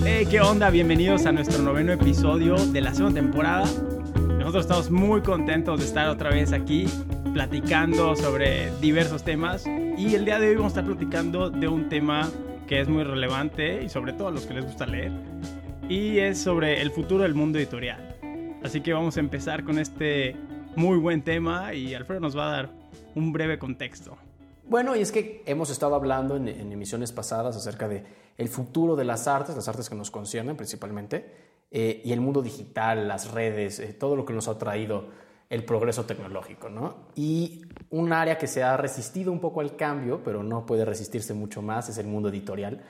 Hey, ¿qué onda? Bienvenidos a nuestro noveno episodio de la segunda temporada. Nosotros estamos muy contentos de estar otra vez aquí platicando sobre diversos temas y el día de hoy vamos a estar platicando de un tema que es muy relevante y sobre todo a los que les gusta leer y es sobre el futuro del mundo editorial. Así que vamos a empezar con este muy buen tema y Alfredo nos va a dar un breve contexto. Bueno, y es que hemos estado hablando en, emisiones pasadas acerca de el futuro de las artes, las artes que nos conciernen principalmente, eh, y el mundo digital, las redes, eh, todo lo que nos ha traído el progreso tecnológico, ¿no? Y un área que se ha resistido un poco al cambio, pero no puede resistirse mucho más, es el mundo editorial.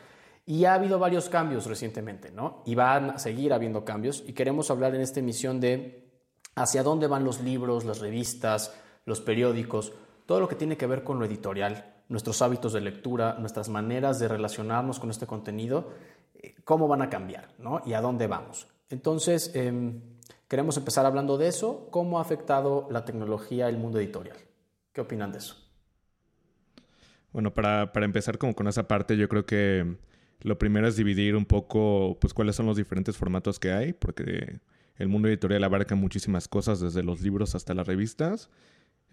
Y ha habido varios cambios recientemente, ¿no? Y van a seguir habiendo cambios. Y queremos hablar en esta emisión de hacia dónde van los libros, las revistas, los periódicos, todo lo que tiene que ver con lo editorial, nuestros hábitos de lectura, nuestras maneras de relacionarnos con este contenido, eh, cómo van a cambiar, ¿no? Y a dónde vamos. Entonces, em, queremos empezar hablando de eso, cómo ha afectado la tecnología el mundo editorial. ¿Qué opinan de eso? Bueno, para, para empezar como con esa parte, yo creo que lo primero es dividir un poco, pues, cuáles son los diferentes formatos que hay, porque el mundo editorial abarca muchísimas cosas, desde los libros hasta las revistas.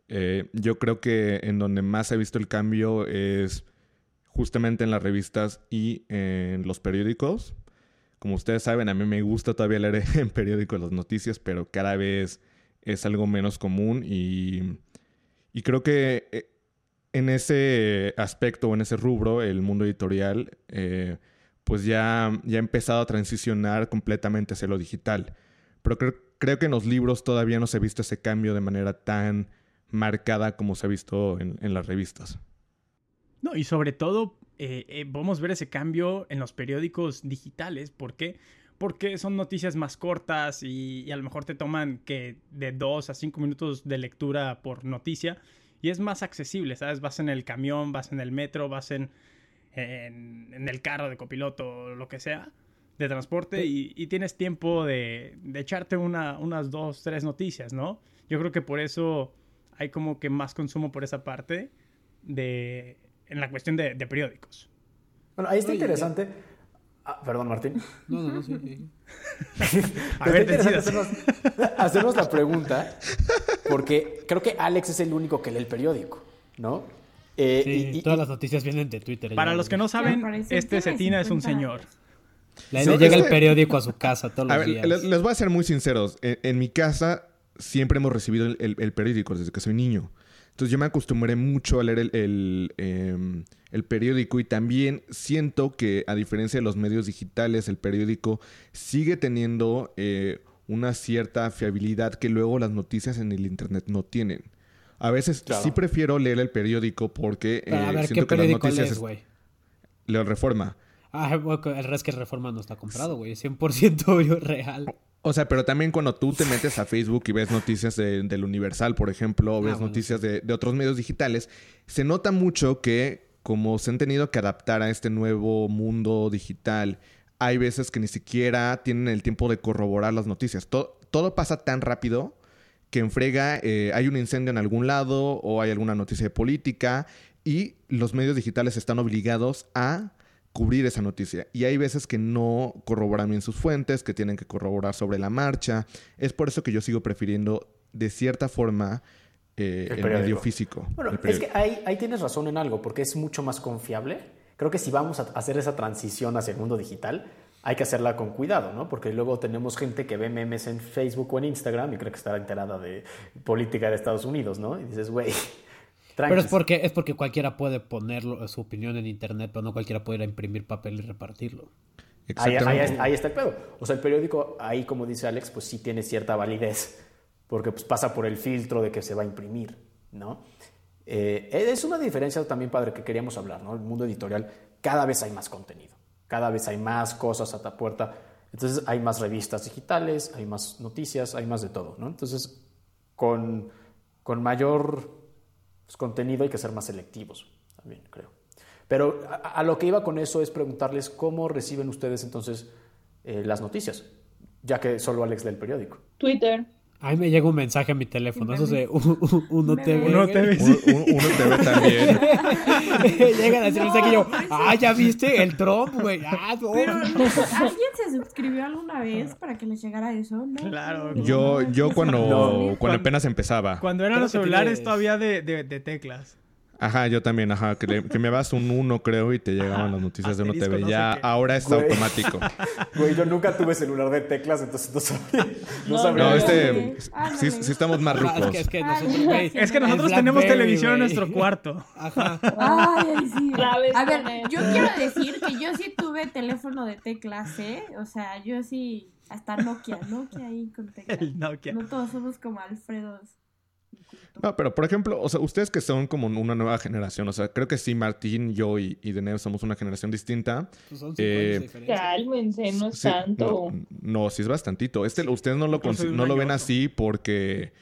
Eh, yo creo que en donde más he visto el cambio es justamente en las revistas y en los periódicos. Como ustedes saben, a mí me gusta todavía leer en periódicos las noticias, pero cada vez es algo menos común y, y creo que eh, en ese aspecto o en ese rubro, el mundo editorial, eh, pues ya, ya ha empezado a transicionar completamente hacia lo digital. Pero creo, que en los libros todavía no se ha visto ese cambio de manera tan marcada como se ha visto en, las revistas. No, y sobre todo eh, eh, podemos ver ese cambio en los periódicos digitales. ¿Por qué? Porque son noticias más cortas y, y, a lo mejor te toman que de dos a cinco minutos de lectura por noticia y es más accesible, ¿sabes? Vas en el camión, vas en el metro, vas en, en, el carro de copiloto, lo que sea, de transporte, y, tienes tiempo de, echarte una, unas dos, tres noticias, ¿no? Yo creo que por eso hay como que más consumo por esa parte de, en la cuestión de, periódicos. Bueno, ahí está interesante. Ah, perdón, Martín. No, no, no, sí. a ver, hacernos, hacernos la pregunta, porque creo que Alex es el único que lee el periódico, ¿no? Eh, sí, y, todas las noticias vienen de Twitter. Para los que no saben, este Cetina es un señor. Le, llega el periódico a su casa todos los días. Les, voy a ser muy sinceros. En, mi casa siempre hemos recibido el, periódico desde que soy niño. Entonces yo me acostumbré mucho a leer el, em, el, periódico y también siento que a diferencia de los medios digitales, el periódico sigue teniendo eh, una cierta fiabilidad que luego las noticias en el Internet no tienen. A veces sí prefiero leer el periódico porque eh, a ver, siento ¿qué que las noticias güey? Leo Reforma. Ah, el resto que Reforma no está comprado, güey. 100% real. O sea, pero también cuando tú te metes a Facebook y ves noticias del Universal, por ejemplo, o ah, ves noticias de, otros medios digitales, se nota mucho que como se han tenido que adaptar a este nuevo mundo digital, hay veces que ni siquiera tienen el tiempo de corroborar las noticias. Todo, todo pasa tan rápido que en frega eh, hay un incendio en algún lado o hay alguna noticia de política y los medios digitales están obligados a cubrir esa noticia. Y hay veces que no corroboran bien sus fuentes, que tienen que corroborar sobre la marcha. Es por eso que yo sigo prefiriendo, de cierta forma, eh, el, medio físico. Bueno, es que ahí, ahí, tienes razón en algo, porque es mucho más confiable. Creo que si vamos a hacer esa transición hacia el mundo digital, hay que hacerla con cuidado, ¿no? Porque luego tenemos gente que ve memes en Facebook o en Instagram y cree que está enterada de política de Estados Unidos, ¿no? Y dices, güey, pero es porque, es porque cualquiera puede poner su opinión en internet, pero no cualquiera puede ir a imprimir papel y repartirlo. Ahí, ahí, está el pedo. O sea, el periódico, ahí como dice Alex, pues sí tiene cierta validez, porque pues pasa por el filtro de que se va a imprimir, ¿no? Eh, es una diferencia también, padre, que queríamos hablar, ¿no? El mundo editorial, cada vez hay más contenido, cada vez hay más cosas a ta puerta, entonces hay más revistas digitales, hay más noticias, hay más de todo, ¿no? Entonces, con, con mayor pues, contenido hay que ser más selectivos, también creo. Pero a, lo que iba con eso es preguntarles cómo reciben ustedes entonces eh, las noticias, ya que solo Alex lee el periódico. Twitter. A mí me llega un mensaje a mi teléfono, eso de uno TV. Uno TV, Uno TV también. Llegan a decir mensaje y yo, ah, ya viste el Trump, güey. Ah, no. Pero ¿alguien se suscribió alguna vez para que les llegara eso? ¿No? Claro. Yo, yo cuando, No. cuando apenas empezaba. Cuando eran los celulares tienes- todavía de, de, de teclas. Ajá, yo también, ajá, que, le- que me vas un uno, creo, y te llegaban las noticias de uno TV. no ya, ahora es Güey. automático. Güey, yo nunca tuve celular de teclas, entonces no sabía. No, No, sabría. No, este, sí, sí estamos más Ah, rucos. es que, es que nosotros, güey. Es que El nosotros tenemos televisión en nuestro cuarto. Ajá. Ay, ay, sí. A ver, yo quiero decir que yo sí tuve teléfono de teclas, ¿eh? O sea, yo sí, hasta Nokia, Nokia ahí con teclas. El Nokia. No todos somos como Alfredos. No, pero por ejemplo, o sea, ustedes que son como una nueva generación, o sea, creo que sí, Martín, yo y, y Deneb somos una generación distinta. Pues son Eh. Cálmense, no es Sí, tanto. No, no, sí es bastantito. Este, ustedes no lo, no lo ven así porque,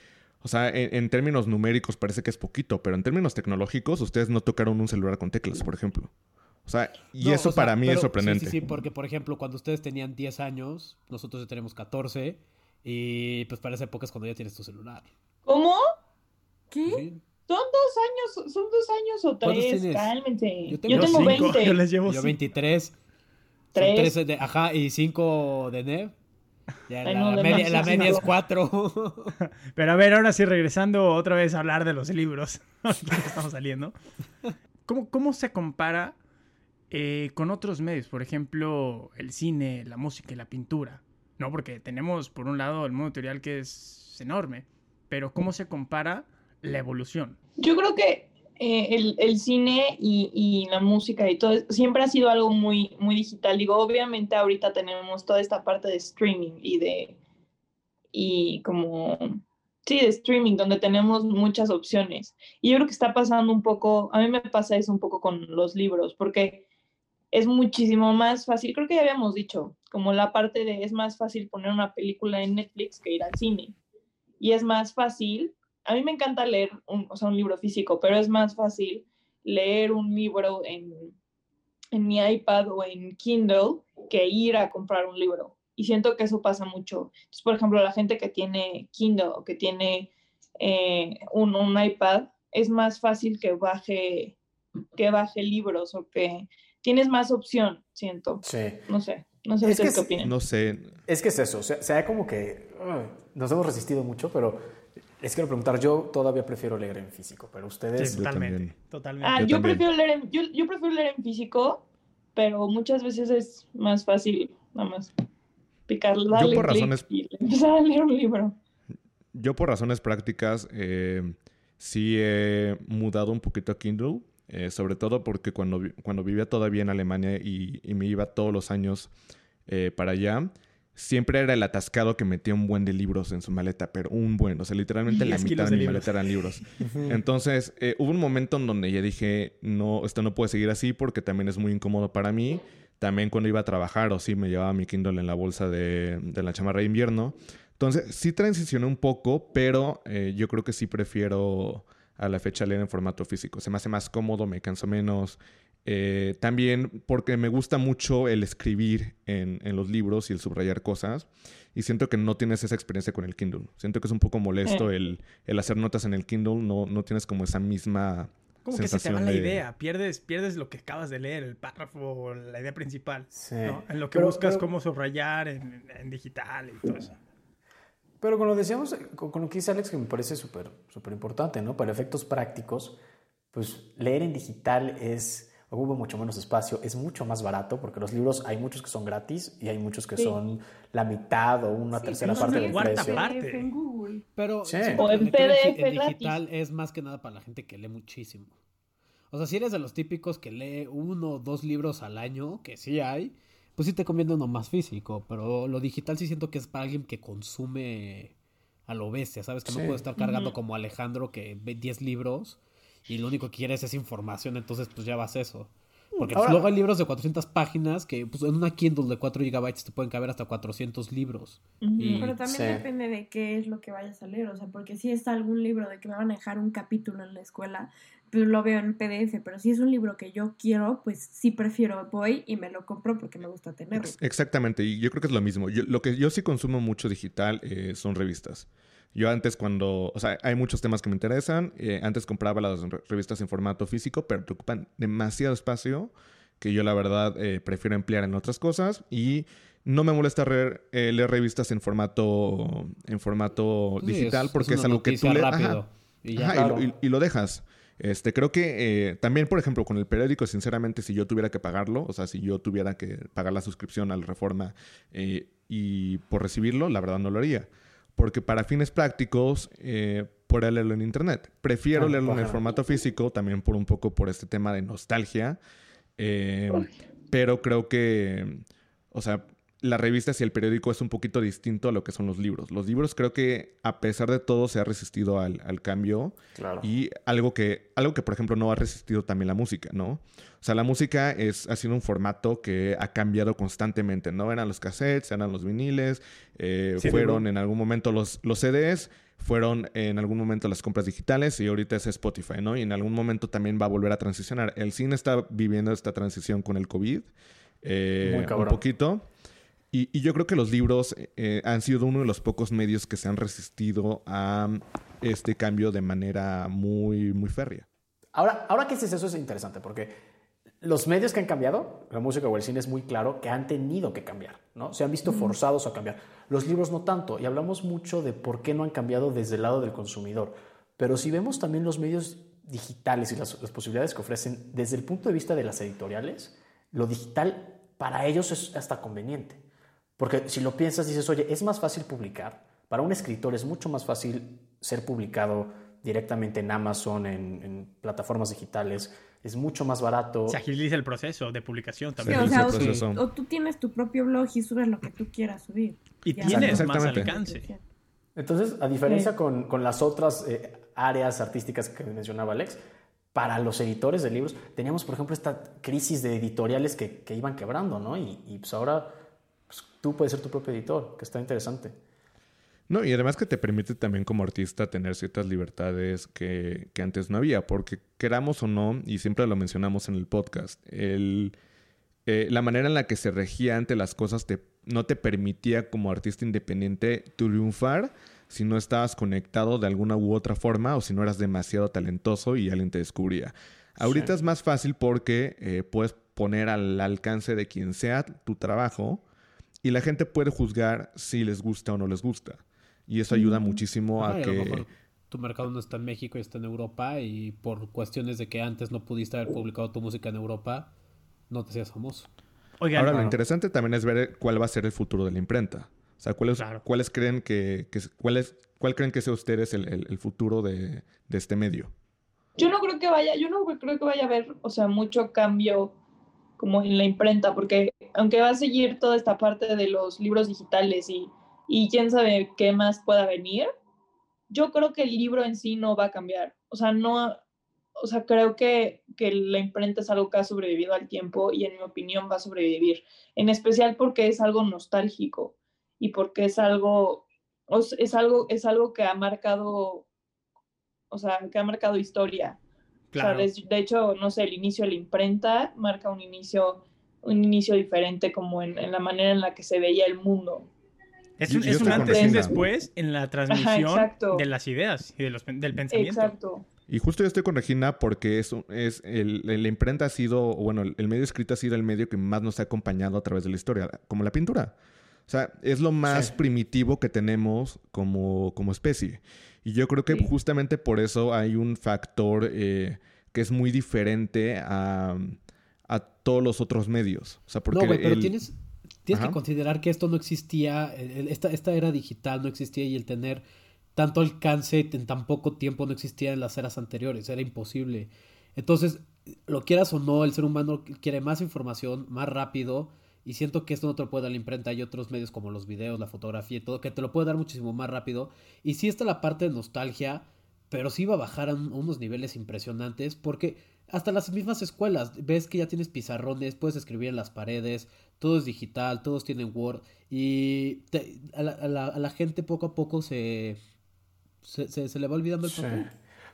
o sea, en, en términos numéricos parece que es poquito, pero en términos tecnológicos ustedes no tocaron un celular con teclas, por ejemplo. O sea, y No, eso o sea, para mí pero- es sorprendente. Sí, sí, sí, porque por ejemplo, cuando ustedes tenían 10 años, nosotros ya tenemos 14, y pues para esa época es cuando ya tienes tu celular. ¿Cómo? ¿Qué? ¿sí? Son dos años, son dos años o ¿Cuántos tres, cálmense. Yo Yo tengo Yo cinco, 20. Yo les llevo Yo cinco. 23. Son Tres. 13 de, ajá, y 5 de Nev. Ya Ay, la, no, la media, la demasiado. media es 4. Pero a ver, ahora sí, regresando otra vez a hablar de los libros. Estamos saliendo. ¿Cómo, cómo se compara eh, con otros medios? Por ejemplo, el cine, la música y la pintura. No, porque tenemos, por un lado, el mundo editorial que es enorme. Pero ¿cómo se compara la evolución? Yo creo que eh, el, cine y, la música y todo siempre ha sido algo muy, muy digital. Digo, obviamente ahorita tenemos toda esta parte de streaming y de, y como, sí, de streaming, donde tenemos muchas opciones. Y yo creo que está pasando un poco, a mí me pasa eso un poco con los libros, porque es muchísimo más fácil, creo que ya habíamos dicho, como la parte de es más fácil poner una película en Netflix que ir al cine. Y es más fácil a mí me encanta leer un, o sea, un libro físico, pero es más fácil leer un libro en, en mi iPad o en Kindle que ir a comprar un libro. Y siento que eso pasa mucho. Entonces, por ejemplo, la gente que tiene Kindle o que tiene eh, un, un iPad, es más fácil que baje, que baje libros o que tienes más opción, siento. Sí. No sé, no sé Es que ustedes qué es- opinan. No sé. Es que es eso, o sea, sea como que nos hemos resistido mucho, pero les quiero preguntar, yo todavía prefiero leer en físico, pero ustedes... Sí, yo totalmente. también. Totalmente. Ah, Yo yo, prefiero leer en, yo, yo prefiero leer en físico, pero muchas veces es más fácil nada más picar, darle por clic razones- y empezar a leer un libro. Yo por razones prácticas eh, sí he mudado un poquito a Kindle, eh, sobre todo porque cuando, cuando vivía todavía en Alemania y, y me iba todos los años eh, para allá, siempre era el atascado que metía un buen de libros en su maleta, pero un buen, o sea, literalmente la 10 mitad de de mi libros. maleta eran libros. Entonces, eh, hubo un momento en donde ya dije, no, esto no puede seguir así porque también es muy incómodo para mí. También cuando iba a trabajar o sí me llevaba mi Kindle en la bolsa de, de la chamarra de invierno. Entonces, sí transicioné un poco, pero eh, yo creo que sí prefiero a la fecha leer en formato físico. Se me hace más cómodo, me canso menos. Eh, también porque me gusta mucho el escribir en, en los libros y el subrayar cosas. Y siento que no tienes esa experiencia con el Kindle. Siento que es un poco molesto el, el hacer notas en el Kindle. No, no tienes como esa misma Como que se te va la de- idea, pierdes, pierdes lo que acabas de leer, el párrafo o la idea principal. Sí. ¿no? En lo que Pero- buscas pero- cómo subrayar en, en digital y todo eso. Pero con lo decíamos, eh, con, lo que dice Alex, que me parece súper súper importante, ¿no? Para efectos prácticos, pues leer en digital es, ocupa mucho menos espacio, es mucho más barato, porque los libros hay muchos que son gratis y hay muchos que Sí. son la mitad o una tercera pero parte sí, del cuarta precio. parte. en Google. Pero Sí. O en PDF en gratis. digital es más que nada para la gente que lee muchísimo. O sea, si eres de los típicos que lee uno o dos libros al año, que sí hay, pues sí te conviene uno más físico. Pero lo digital sí siento que es para alguien que consume a lo bestia, ¿sabes? Que no puede estar cargando como Alejandro que ve 10 libros y lo único que quiere es esa información, entonces pues ya vas eso. Porque pues, luego hay libros de 400 páginas que pues, en una Kindle de 4 GB te pueden caber hasta 400 libros. Y- Pero también Sí. depende de qué es lo que vayas a leer, o sea, porque si es algún libro de que me van a dejar un capítulo en la escuela, pues lo veo en PDF, pero si es un libro que yo quiero, pues sí prefiero, voy y me lo compro porque me gusta tenerlo. Ex- Exactamente, y yo creo que es lo mismo. Yo- lo que yo sí consumo mucho digital eh, son revistas. Yo antes cuando, o sea, hay muchos temas que me interesan. eh, antes compraba las re- revistas en formato físico, pero te ocupan demasiado espacio que yo la verdad eh, prefiero emplear en otras cosas y no me molesta re- eh, leer revistas en formato en formato Sí, digital es- porque es algo que tú noticia le rápido. ajá, Y y, Claro. lo, y- y lo dejas. Este, creo que eh, también, por ejemplo, con el periódico, sinceramente, si yo tuviera que pagarlo, o sea, si yo tuviera que pagar la suscripción al Reforma eh, y por recibirlo, la verdad no lo haría. Porque para fines prácticos, eh, leerlo en internet. Prefiero Ah, leerlo en el formato físico, también por un poco por este tema de nostalgia. Eh, pero creo que, o sea, la revista y el periódico es un poquito distinto a lo que son los libros. Los libros creo que a pesar de todo se ha resistido al, al cambio Claro. y algo que, algo que por ejemplo no ha resistido también la música, ¿no? O sea, la música es, ha sido un formato que ha cambiado constantemente, ¿no? Eran los cassettes, eran los viniles, eh, Sí, fueron ¿no? en algún momento los, los CDs, fueron en algún momento las compras digitales y ahorita es Spotify, ¿no? Y en algún momento también va a volver a transicionar. El cine está viviendo esta transición con el COVID, eh, Muy un poquito. Y, y yo creo que los libros eh, han sido uno de los pocos medios que se han resistido a este cambio de manera muy, muy férrea. Ahora, ahora que dices eso es interesante porque los medios que han cambiado, la música o el cine es muy claro que han tenido que cambiar, ¿no? Se han visto forzados a cambiar. Los libros no tanto, y hablamos mucho de por qué no han cambiado desde el lado del consumidor. Pero si vemos también los medios digitales y las, las posibilidades que ofrecen desde el punto de vista de las editoriales, lo digital para ellos es hasta conveniente. Porque si lo piensas, dices, oye, es más fácil publicar. Para un escritor es mucho más fácil ser publicado directamente en Amazon, en, en plataformas digitales. Es mucho más barato. Se agiliza el proceso de publicación Sí, también. o Ese sea, o, proceso. o tú tienes tu propio blog y subes lo que tú quieras subir. Y Ya. tienes más alcance. Entonces, a diferencia Sí. con, con las otras eh, áreas artísticas que mencionaba Alex, para los editores de libros teníamos, por ejemplo, esta crisis de editoriales que, que iban quebrando, ¿no? Y, y, pues ahora pues, tú puedes ser tu propio editor, que está interesante. No, y además que te permite también como artista tener ciertas libertades que, que antes no había, porque queramos o no, y siempre lo mencionamos en el podcast, el, eh, la manera en la que se regía ante las cosas te, no te permitía como artista independiente triunfar si no estabas conectado de alguna u otra forma o si no eras demasiado talentoso y alguien te descubría. Ahorita Sí. es más fácil porque eh, puedes poner al alcance de quien sea tu trabajo y la gente puede juzgar si les gusta o no les gusta. Y eso ayuda muchísimo a y a lo que... mejor tu mercado no está en México y está en Europa y por cuestiones de que antes no pudiste haber publicado tu música en Europa, no te seas famoso. Oigan, Ahora, lo interesante también es ver cuál va a ser el futuro de la imprenta. O sea, ¿cuáles, Claro. ¿cuáles creen que, que- cuáles, cuál creen que sea ustedes el, el- el futuro de, de este medio? Yo no creo que vaya, yo no creo que vaya a haber, o sea, mucho cambio como en la imprenta, porque aunque va a seguir toda esta parte de los libros digitales y, y quién sabe qué más pueda venir, yo creo que el libro en sí no va a cambiar. O sea, no, o sea, creo que, que la imprenta es algo que ha sobrevivido al tiempo y en mi opinión va a sobrevivir, en especial porque es algo nostálgico y porque es algo, es algo, es algo que ha marcado, o sea, que ha marcado historia. Claro. O sea, de hecho, no sé, el inicio de la imprenta marca un inicio, un inicio diferente como en, en la manera en la que se veía el mundo. Es un, es antes y un después en la transmisión de las ideas y de los, pen- del pensamiento. Exacto. Y justo yo estoy con Regina porque es, un- es el, la imprenta ha sido, o bueno, el, el medio escrito ha sido el medio que más nos ha acompañado a través de la historia, como la pintura. O sea, es lo más Sí. primitivo que tenemos como, como especie. Y yo creo que Sí. justamente por eso hay un factor eh, que es muy diferente a, a todos los otros medios. O sea, porque no, güey, pero el- tienes, tienes Ajá. que considerar que esto no existía, esta, esta era digital no existía y el tener tanto alcance en tan poco tiempo no existía en las eras anteriores, era imposible. Entonces, lo quieras o no, el ser humano quiere más información, más rápido, y siento que esto no te lo puede dar la imprenta. Hay otros medios como los videos, la fotografía y todo, que te lo puede dar muchísimo más rápido. Y sí está la parte de nostalgia, pero sí va a bajar a un- unos niveles impresionantes, porque hasta las mismas escuelas, ves que ya tienes pizarrones, puedes escribir en las paredes, todo es digital, todos tienen Word, y te- a, la, a la- a la gente poco a poco se, se, se- se le va olvidando el Sí.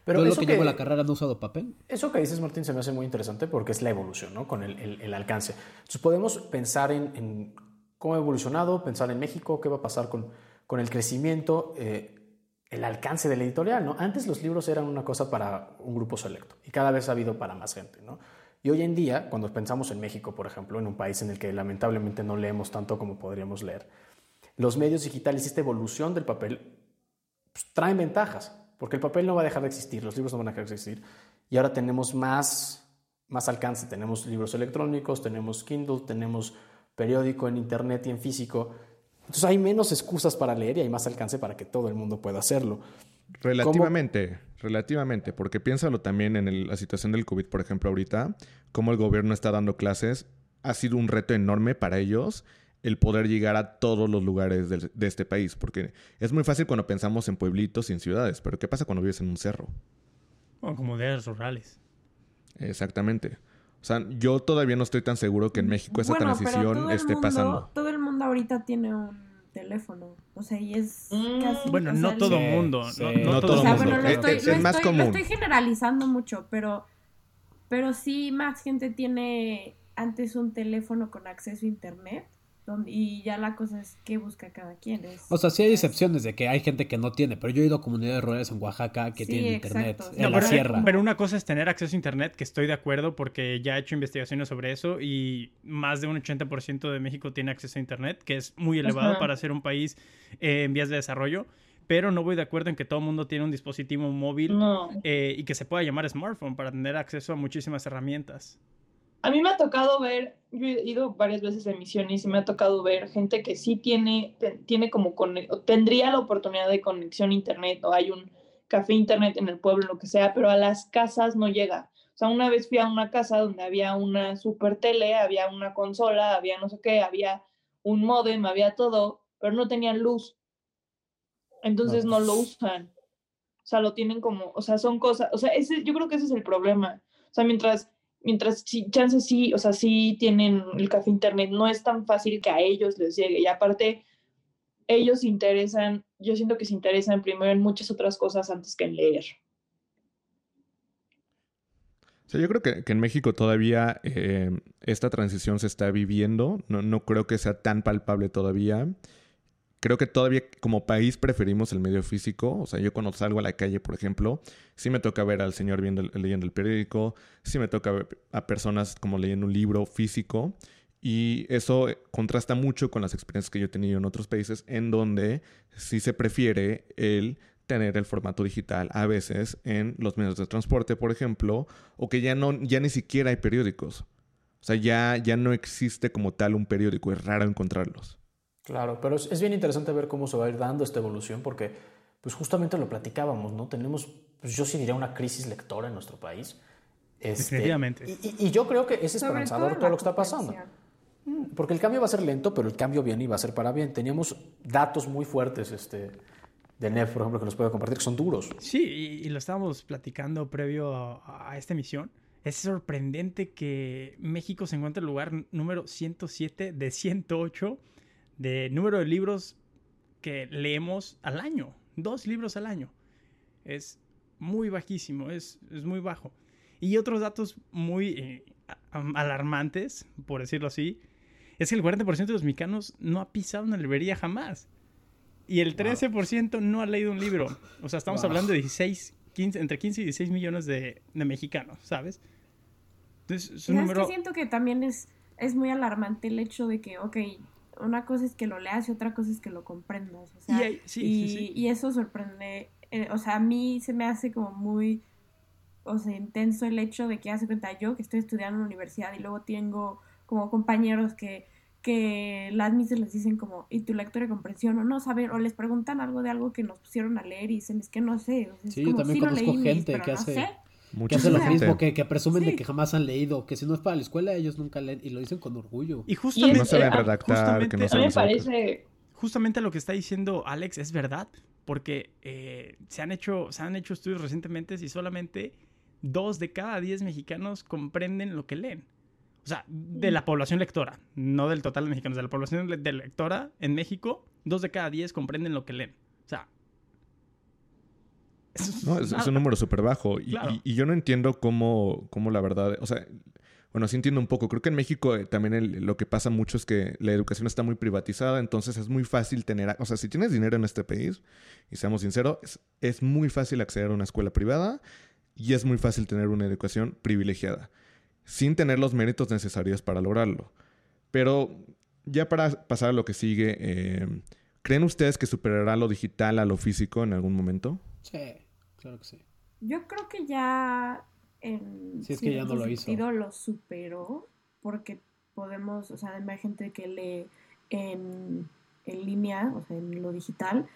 Pero Yo lo que, que, llevo a la carrera no he usado papel. eso que dices, Martín, se me hace muy interesante porque es la evolución, ¿no? Con el, el- el alcance. Entonces podemos pensar en, en cómo ha evolucionado, pensar en México, qué va a pasar con, con el crecimiento. Eh, el alcance de la editorial, ¿no? Antes los libros eran una cosa para un grupo selecto y cada vez ha habido para más gente, ¿no? Y hoy en día, cuando pensamos en México, por ejemplo, en un país en el que lamentablemente no leemos tanto como podríamos leer, los medios digitales y esta evolución del papel pues, traen ventajas, porque el papel no va a dejar de existir, los libros no van a dejar de existir, y ahora tenemos más, más alcance, tenemos libros electrónicos, tenemos Kindle, tenemos periódico en internet y en físico, entonces hay menos excusas para leer y hay más alcance para que todo el mundo pueda hacerlo. Relativamente, relativamente, porque piénsalo también en la situación del COVID, por ejemplo, ahorita, cómo el gobierno está dando clases, ha sido un reto enorme para ellos el poder llegar a todos los lugares de, de este país, porque es muy fácil cuando pensamos en pueblitos y en ciudades, pero ¿qué pasa cuando vives en un cerro? O comunidades rurales. Exactamente. O sea, yo todavía no estoy tan seguro que en México esa Bueno, pero transición esté mundo- pasando. Todo el mundo ahorita tiene un teléfono. O sea, y es Mm. casi. Bueno, no sea, todo mundo. sí. No, No no todo todo O sea, mundo. Es- estoy, es más estoy- común. estoy generalizando mucho, pero, pero sí más gente tiene antes un teléfono con acceso a internet donde, y ya la cosa es que busca cada quien. Es, O sea, sí hay es- excepciones de que hay gente que no tiene, pero yo he ido a comunidades rurales en Oaxaca que Sí, tienen internet, exacto. en No, la pero, sierra. pero una cosa es tener acceso a internet, que estoy de acuerdo porque ya he hecho investigaciones sobre eso y más de un 80% de México tiene acceso a internet, que es muy elevado Ajá. para ser un país eh, en vías de desarrollo, pero no voy de acuerdo en que todo el mundo tiene un dispositivo móvil No. eh, y que se pueda llamar smartphone para tener acceso a muchísimas herramientas. A mí me ha tocado ver, yo he ido varias veces de misiones y me ha tocado ver gente que sí tiene, tiene como, tendría la oportunidad de conexión a internet o hay un café internet en el pueblo, lo que sea, pero a las casas no llega. O sea, una vez fui a una casa donde había una super tele, había una consola, había no sé qué, había un modem, había todo, pero no tenían luz. Entonces no lo usan. O sea, lo tienen como, o sea, son cosas, o sea, ese, yo creo que ese es el problema. O sea, mientras, mientras, sí, chances sí, o sea, sí tienen el café internet, no es tan fácil que a ellos les llegue. Y aparte, ellos se interesan, yo siento que se interesan primero en muchas otras cosas antes que en leer. Yo creo que, que en México todavía eh, esta transición se está viviendo. No, no creo que sea tan palpable todavía. Creo que todavía como país preferimos el medio físico. O sea, yo cuando salgo a la calle, por ejemplo, sí me toca ver al señor viendo, leyendo el periódico, sí me toca ver a personas como leyendo un libro físico. Y eso eh, contrasta mucho con las experiencias que yo he tenido en otros países, en donde sí se prefiere el tener el formato digital a veces en los medios de transporte, por ejemplo, o que ya no, ya ni siquiera hay periódicos. O sea, ya, ya no existe como tal un periódico, es raro encontrarlos. Claro, pero es, es bien interesante ver cómo se va a ir dando esta evolución porque, pues justamente lo platicábamos, ¿no? Tenemos, pues yo sí diría una crisis lectora en nuestro país. Este, Definitivamente. Y, y- y yo creo que es esperanzador todo lo que está pasando. Mm, Porque el cambio va a ser lento, pero el cambio viene y va a ser para bien. Teníamos datos muy fuertes este, de NEF, por ejemplo, que nos puede compartir, que son duros. Sí, y, y lo estábamos platicando previo a, a esta emisión. Es sorprendente que México se encuentre en el lugar número 107 de 108 de número de libros que leemos al año. Dos libros al año. Es muy bajísimo, es, es muy bajo. Y otros datos muy eh, alarmantes, por decirlo así, es que el 40% de los mexicanos no ha pisado una librería jamás. Y el 13% no ha leído un libro. O sea, estamos Wow. hablando de 16, 15, entre 15 y 16 millones de, de mexicanos, ¿sabes? Entonces, es un ¿Sabes número... qué? siento que también es, es muy alarmante el hecho de que, ok, una cosa es que lo leas y otra cosa es que lo comprendas. O sea, Y hay- sí, y, sí, sí. y eso sorprende, eh, o sea, a mí se me hace como muy, o sea, intenso el hecho de que hace cuenta yo que estoy estudiando en la universidad y luego tengo como compañeros que, que las mises les dicen como, ¿y tu lectura de comprensión? O no saben, o les preguntan algo de algo que nos pusieron a leer y dicen, es que no sé. O sea, es Sí, yo como, también "Sí lo conozco leí, gente que no hace- sé". Que Mucha hace lo mismo, que, que presumen de que jamás han leído, que si no es para la escuela, ellos nunca leen y lo dicen con orgullo. Y Y justamente, No saben eh, redactar, que no justamente- A mí saben me hacer- parece, justamente lo que está diciendo Alex es verdad, porque eh, se, han hecho, se han hecho estudios recientemente y solamente dos de cada diez mexicanos comprenden lo que leen. O sea, de la población lectora, no del total de mexicanos, de la población de lectora en México, dos de cada diez comprenden lo que leen. No, es, un número súper bajo. Y, Claro. y- y yo no entiendo cómo, cómo la verdad. O sea, bueno, sí entiendo un poco. Creo que en México eh, también el- lo que pasa mucho es que la educación está muy privatizada, entonces es muy fácil tener, o sea, si tienes dinero en este país, y seamos sinceros, es, es muy fácil acceder a una escuela privada y es muy fácil tener una educación privilegiada, sin tener los méritos necesarios para lograrlo. Pero ya para pasar a lo que sigue, eh, ¿creen ustedes que superará lo digital a lo físico en algún momento? Sí, claro que sí. Yo creo que ya en Sí, es que ya no lo hizo. sentido lo superó porque podemos, o sea, hay gente que lee en, en línea, o sea, en lo digital,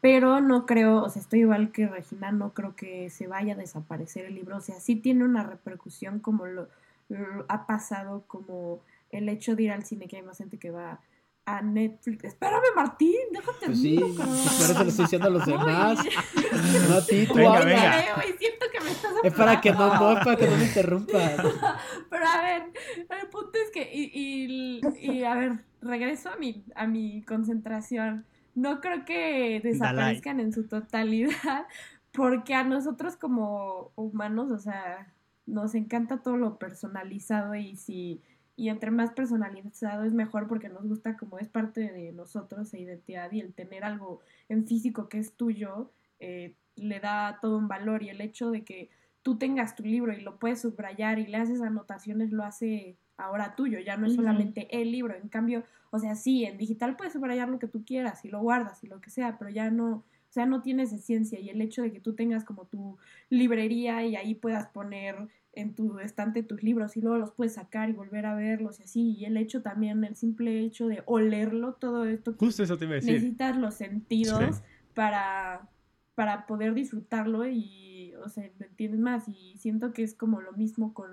pero no creo, o sea, estoy igual que Regina, no creo que se vaya a desaparecer el libro, o sea, sí tiene una repercusión como lo, lo ha pasado, como el hecho de ir al cine, que hay más gente que va a Netflix. Espérame, Martín, déjate Pues sí, pues por eso estoy diciendo a los demás. No a ti, tú Venga, venga. Siento que me estás Es para que no, no, es para que no me interrumpas. Pero a ver, el punto es que, y, y- y, a ver, regreso a mi, a mi concentración. No creo que desaparezcan en su totalidad, porque a nosotros como humanos, o sea, nos encanta todo lo personalizado y si y entre más personalizado es mejor porque nos gusta como es parte de nosotros e identidad y el tener algo en físico que es tuyo eh, le da todo un valor y el hecho de que tú tengas tu libro y lo puedes subrayar y le haces anotaciones lo hace ahora tuyo, ya no es solamente el libro, en cambio, o sea, sí, en digital puedes subrayar lo que tú quieras y lo guardas y lo que sea, pero ya no, o sea, no tienes esencia y el hecho de que tú tengas como tu librería y ahí puedas poner en tu estante tus libros y luego los puedes sacar y volver a verlos y así, y el hecho también, el simple hecho de olerlo, todo esto que Justo eso te iba a decir. necesitas los sentidos Sí. para, para poder disfrutarlo y, o sea, ¿me entiendes más? Y siento que es como lo mismo con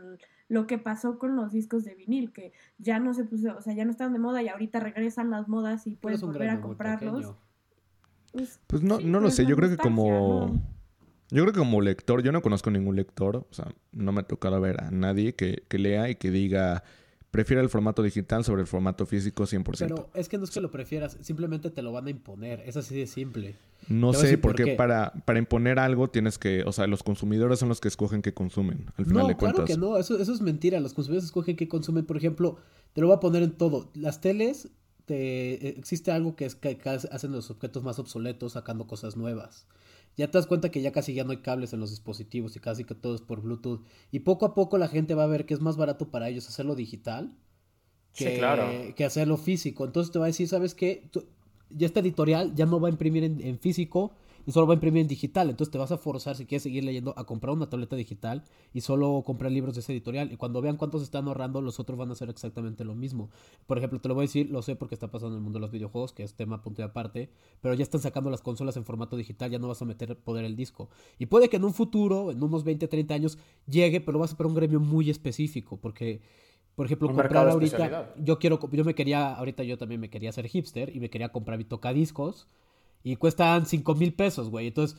lo que pasó con los discos de vinil, que ya no se puso, o sea, ya no están de moda y ahorita regresan las modas y puedes volver a comprarlos. pequeño. Pues, Pues no, sí, no lo sé, yo creo que como... ¿no? Yo creo que como lector, yo no conozco ningún lector, o sea, no me ha tocado ver a nadie que, que lea y que diga, prefiero el formato digital sobre el formato físico 100%. Pero es que no es que lo prefieras, simplemente te lo van a imponer. Es así de simple. no sé, por porque qué. para, para imponer algo tienes que, o sea, los consumidores son los que escogen qué consumen, al final No, de claro cuentas. que no, eso, eso es mentira. Los consumidores escogen qué consumen. Por ejemplo, te lo voy a poner en todo. Las teles, te, eh, existe algo que es que que hacen los objetos más obsoletos sacando cosas nuevas. Ya te das cuenta que ya casi ya no hay cables en los dispositivos y casi que todo es por Bluetooth. Y poco a poco la gente va a ver que es más barato para ellos hacerlo digital Sí, que, claro. que hacerlo físico. Entonces te va a decir, ¿sabes qué? Tú- ya esta editorial ya no va a imprimir en, en físico y solo va a imprimir en digital. Entonces te vas a forzar, si quieres seguir leyendo, a comprar una tableta digital y solo comprar libros de esa editorial. Y cuando vean cuántos están ahorrando, los otros van a hacer exactamente lo mismo. Por ejemplo, te lo voy a decir, lo sé porque está pasando en el mundo de los videojuegos, que es tema punto y aparte, pero ya están sacando las consolas en formato digital, ya no vas a meter poder el disco. Y puede que en un futuro, en unos 20, 30 años, llegue, pero va a ser para un gremio muy específico, porque... Por ejemplo, Un comprar ahorita, yo quiero, yo me quería, ahorita yo también me quería hacer hipster y me quería comprar mi tocadiscos y cuestan 5 mil pesos, güey. Entonces,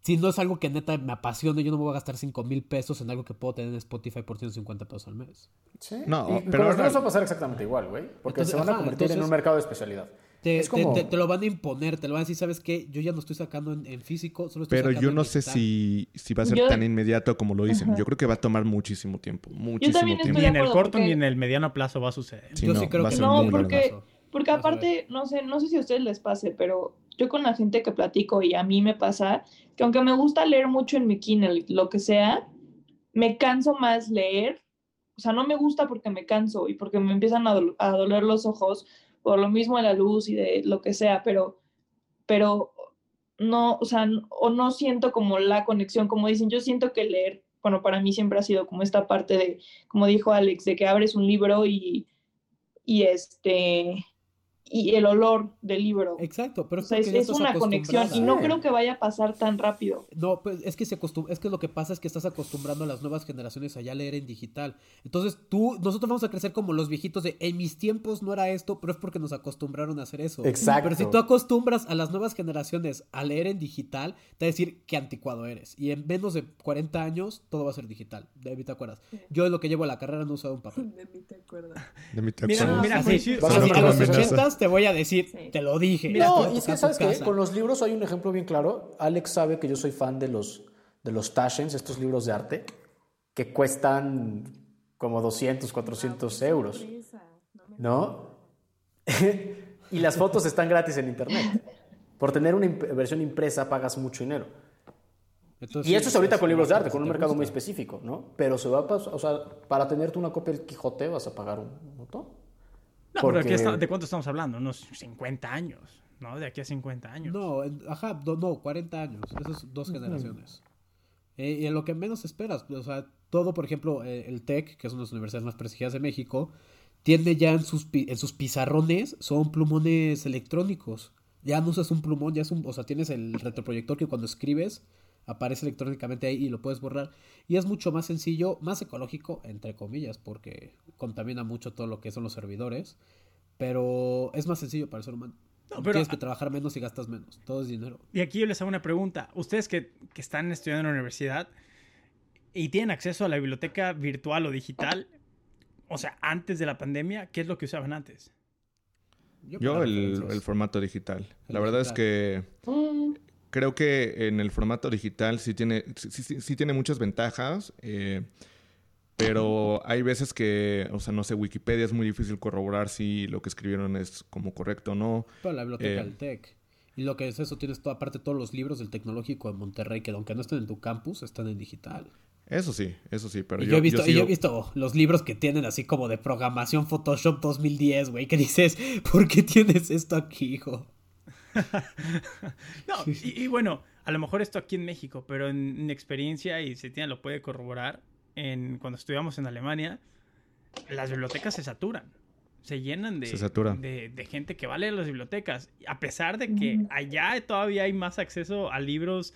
si no es algo que neta me apasiona, yo no me voy a gastar 5 mil pesos en algo que puedo tener en Spotify por 150 pesos al mes. Sí. No, y pero los no- va a pasar exactamente igual, güey. Porque Entonces, se van a ajá, convertir en un mercado de especialidad. Te, Es como- te- te lo van a imponer, te lo van a decir, ¿sabes qué? Yo ya no estoy sacando en, en físico, solo estoy Pero sacando yo en no sé digital". si, si va a ser Yo- tan inmediato como lo dicen. Ajá. Yo creo que va a tomar muchísimo tiempo. Muchísimo tiempo. Ni en el corto ni en el mediano plazo va a suceder. Sí, yo no, sí creo va a que No, porque- Porque aparte, no sé, no sé si a ustedes les pase, pero yo con la gente que platico y a mí me pasa que aunque me gusta leer mucho en mi Kindle, lo que sea, me canso más leer. O sea, no me gusta porque me canso y porque me empiezan a, dol- a doler los ojos por lo mismo de la luz y de lo que sea, pero, pero no, o sea, o no siento como la conexión, como dicen, yo siento que leer, bueno, para mí siempre ha sido como esta parte de, como dijo Alex, de que abres un libro y, y este, y el olor del libro. Exacto, pero o sea, es, una conexión y no creo que vaya a pasar tan rápido. No, pues es que se acostum es que lo que pasa es que estás acostumbrando a las nuevas generaciones a ya leer en digital. Entonces, tú nosotros vamos a crecer como los viejitos de en mis tiempos no era esto, pero es porque nos acostumbraron a hacer eso. Exacto. Pero si tú acostumbras a las nuevas generaciones a leer en digital, te va a decir qué anticuado eres y en menos de 40 años todo va a ser digital. De mí te acuerdas. Yo de lo que llevo a la carrera no he usado un papel. De mí te acuerdas. De mí te acuerdas. Mira, no, mira, así, a los 80 te voy a decir, Sí. te lo dije. Mira, No, y es que sabes que con los libros hay un ejemplo bien claro. Alex sabe que yo soy fan de los de los Tashens, estos libros de arte, que cuestan como 200, 400 euros, Sorpresa, no me- ¿no? y las fotos están gratis en internet. Por tener una imp- versión impresa pagas mucho dinero. Entonces, Y esto es ahorita con libros de arte, con un mercado muy específico, ¿no? Pero se va a pasar, o sea, para tenerte una copia del Quijote vas a pagar un No, pero está- ¿de cuánto estamos hablando? Unos 50 años, ¿no? De aquí a 50 años. No, ajá, do- no, 40 años. Esas dos generaciones. Eh, y en lo que menos esperas, o sea, todo, por ejemplo, eh, el TEC, que es una de las universidades más prestigiadas de México, tiene ya en sus, en sus pizarrones, son plumones electrónicos. Ya no usas un plumón, ya es un, o sea, tienes el retroproyector que cuando escribes aparece electrónicamente ahí y lo puedes borrar. Y es mucho más sencillo, más ecológico, entre comillas, porque contamina mucho todo lo que son los servidores. Pero es más sencillo para el ser humano. No, pero- Tienes que trabajar menos y gastas menos. Todo es dinero. Y aquí yo les hago una pregunta. Ustedes que, que están estudiando en la universidad y tienen acceso a la biblioteca virtual o digital, o sea, antes de la pandemia, ¿qué es lo que usaban antes? Yo el, el formato digital. El La verdad es que Mm, creo que en el formato digital sí tiene, sí, sí- sí tiene muchas ventajas, eh, pero hay veces que, o sea, no sé, Wikipedia es muy difícil corroborar si lo que escribieron es como correcto o no. Para la biblioteca Eh, del TEC. Y lo que es eso, tienes toda aparte todos los libros del tecnológico de Monterrey, que aunque no estén en tu campus, están en digital. Eso sí, eso sí, pero y yo, yo, he visto, yo yo he visto los libros que tienen así como de programación Photoshop 2010, güey, que dices, ¿por qué tienes esto aquí, hijo? No, y, y bueno, a lo mejor esto aquí en México, pero en, en experiencia, y Cetina lo puede corroborar, en, cuando estudiamos en Alemania, las bibliotecas se saturan. Se llenan de, Se satura. de, de gente que va a leer las bibliotecas. A pesar de que allá todavía hay más acceso a libros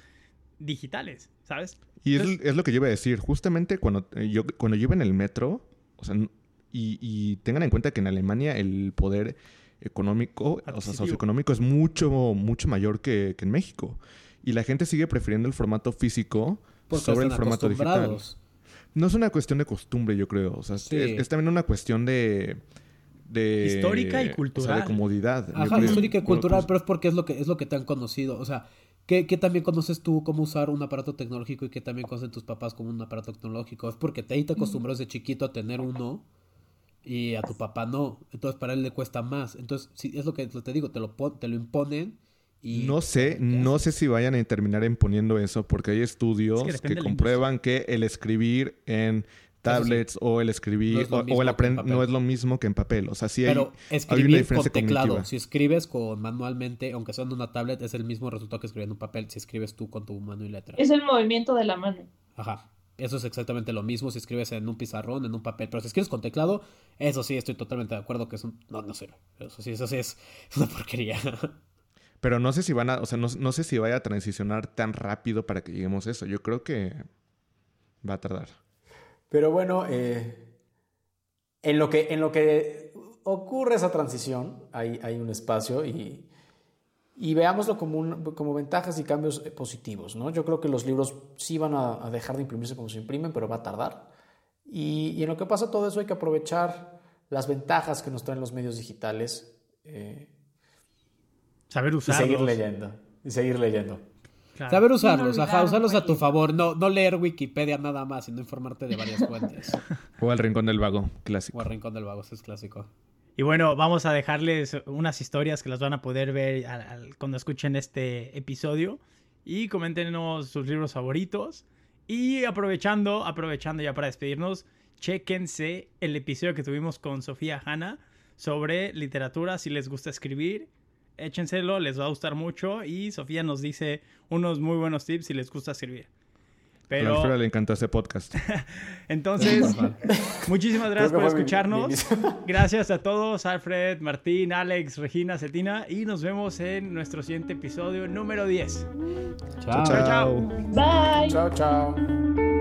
digitales, ¿sabes? Y es, Entonces- es lo que yo iba a decir. Justamente cuando eh, yo, cuando yo iba en el metro, o sea, y tengan en cuenta que en Alemania el poder económico, o sea, socioeconómico es mucho, mucho mayor que, que en México. Y la gente sigue prefiriendo el formato físico Porque sobre el formato digital. No es una cuestión de costumbre, yo creo. O sea, es- Sí. es, es también una cuestión de... de Histórica y o sea, cultural. de comodidad. Ajá, histórica y cultural, pues, pero es porque es lo que es lo que te han conocido. O sea, ¿qué, qué también conoces tú cómo usar un aparato tecnológico y qué también conocen tus papás como un aparato tecnológico? Es porque te, ahí te acostumbras de chiquito a tener uno y a tu papá no. Entonces para él le cuesta más. Entonces, sí, es lo que te digo, te lo, te lo imponen y... No sé, no sé si vayan a terminar imponiendo eso, porque hay estudios Es que comprueban que el escribir en tablets o el escribir No es lo o- el que en aprender papel. no es lo mismo que en papel. O sea, sí hay, Pero hay una escribir con teclado, cognitiva. si escribes con manualmente, aunque sea en una tablet, es el mismo resultado que escribiendo en un papel si escribes tú con tu mano y letra. es el movimiento de la mano. Ajá. Eso es exactamente lo mismo si escribes en un pizarrón, en un papel. Pero si escribes con teclado, eso sí estoy totalmente de acuerdo que es un... No, no sirve. Eso sí, eso sí es una porquería. Pero no sé si van a, o sea, no, no sé si vaya a transicionar tan rápido para que lleguemos a eso. Yo creo que va a tardar. Pero bueno, eh, en, lo que, en lo que ocurre esa transición, hay, hay un espacio y, y veámoslo como, un- como ventajas y cambios eh, positivos. ¿no? Yo creo que los libros sí van a, a dejar de imprimirse como se imprimen, pero va a tardar. Y, y en lo que pasa todo eso hay que aprovechar las ventajas que nos traen los medios digitales eh, Saber y usarlos. seguir leyendo. Y seguir leyendo. Claro. Saber usarlos, No ajá, usarlos a tu favor. No, no leer Wikipedia nada más, sino informarte de varias fuentes. O al rincón del vago, clásico. o al Rincón del Vago, ese es clásico. Y bueno, vamos a dejarles unas historias que las van a poder ver cuando escuchen este episodio. Y coméntenos sus libros favoritos. Y aprovechando, aprovechando ya para despedirnos, chéquense el episodio que tuvimos con Sofía Hanna sobre literatura, si les gusta escribir. Échenselo, les va a gustar mucho. Y Sofía nos dice unos muy buenos tips si les gusta escribir. A Pero Alfredo le encantó este podcast. entonces, muchísimas gracias por mi- escucharnos. mi- Gracias a todos, Alfred, Martín, Alex, Regina, Cetina. Y nos vemos en nuestro siguiente episodio número 10. Chao. Chao, chao. Bye. Chao, chao.